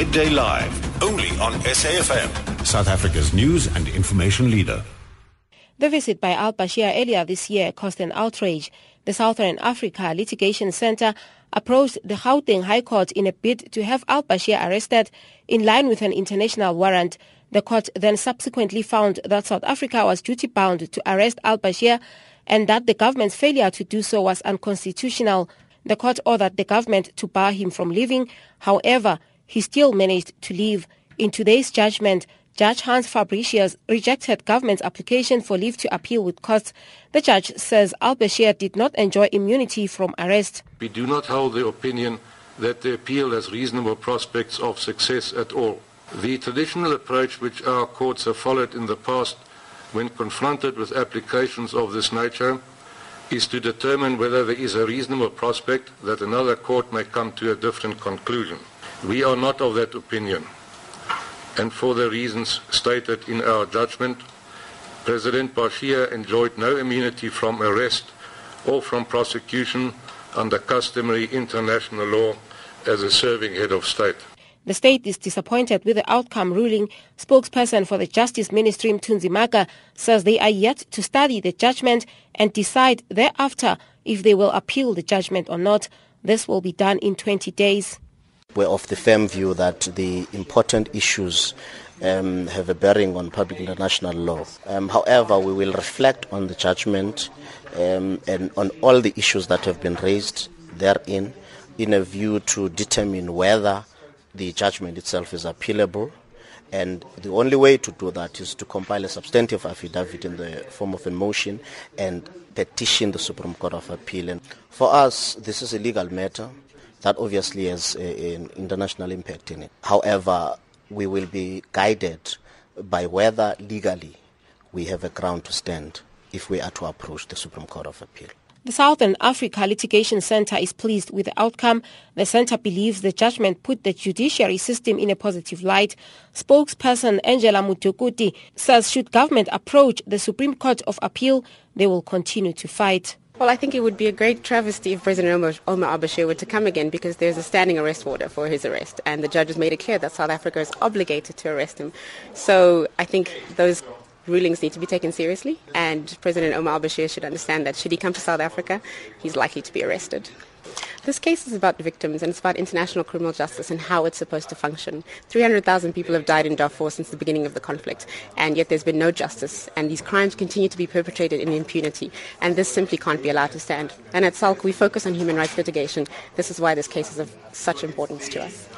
Midday Live, only on SAFM. South Africa's news and information leader. The visit by al-Bashir earlier this year caused an outrage. The Southern Africa Litigation Center approached the Gauteng High Court in a bid to have al-Bashir arrested in line with an international warrant. The court then subsequently found that South Africa was duty-bound to arrest al-Bashir and that the government's failure to do so was unconstitutional. The court ordered the government to bar him from leaving. However, he still managed to leave. In today's judgment, Judge Hans Fabricius rejected government's application for leave to appeal with costs. The judge says al-Bashir did not enjoy immunity from arrest. We do not hold the opinion that the appeal has reasonable prospects of success at all. The traditional approach which our courts have followed in the past when confronted with applications of this nature is to determine whether there is a reasonable prospect that another court may come to a different conclusion. We are not of that opinion and for the reasons stated in our judgment, President Bashir enjoyed no immunity from arrest or from prosecution under customary international law as a serving head of state. The state is disappointed with the outcome ruling. Spokesperson for the Justice Ministry, Mthunzi Mhaga, says they are yet to study the judgment and decide thereafter if they will appeal the judgment or not. This will be done in 20 days. We're of the firm view that the important issues um, have a bearing on public international law. Um, however, we will reflect on the judgment um, and on all the issues that have been raised therein in a view to determine whether the judgment itself is appealable. And the only way to do that is to compile a substantive affidavit in the form of a motion and petition the Supreme Court of Appeal. And for us, this is a legal matter that obviously has an international impact in it. However, we will be guided by whether legally we have a ground to stand if we are to approach the Supreme Court of Appeal. The Southern Africa Litigation Center is pleased with the outcome. The center believes the judgment put the judiciary system in a positive light. Spokesperson Angela Mudukuti says should government approach the Supreme Court of Appeal, they will continue to fight. Well, I think it would be a great travesty if President Omar, al-Bashir were to come again because there's a standing arrest order for his arrest, and the judge has made it clear that South Africa is obligated to arrest him. So I think those rulings need to be taken seriously, and President Omar al-Bashir should understand that should he come to South Africa, he's likely to be arrested. This case is about the victims and it's about international criminal justice and how it's supposed to function. 300,000 people have died in Darfur since the beginning of the conflict, and yet there's been no justice, and these crimes continue to be perpetrated in impunity, and this simply can't be allowed to stand. And at SALC, we focus on human rights litigation. This is why this case is of such importance to us.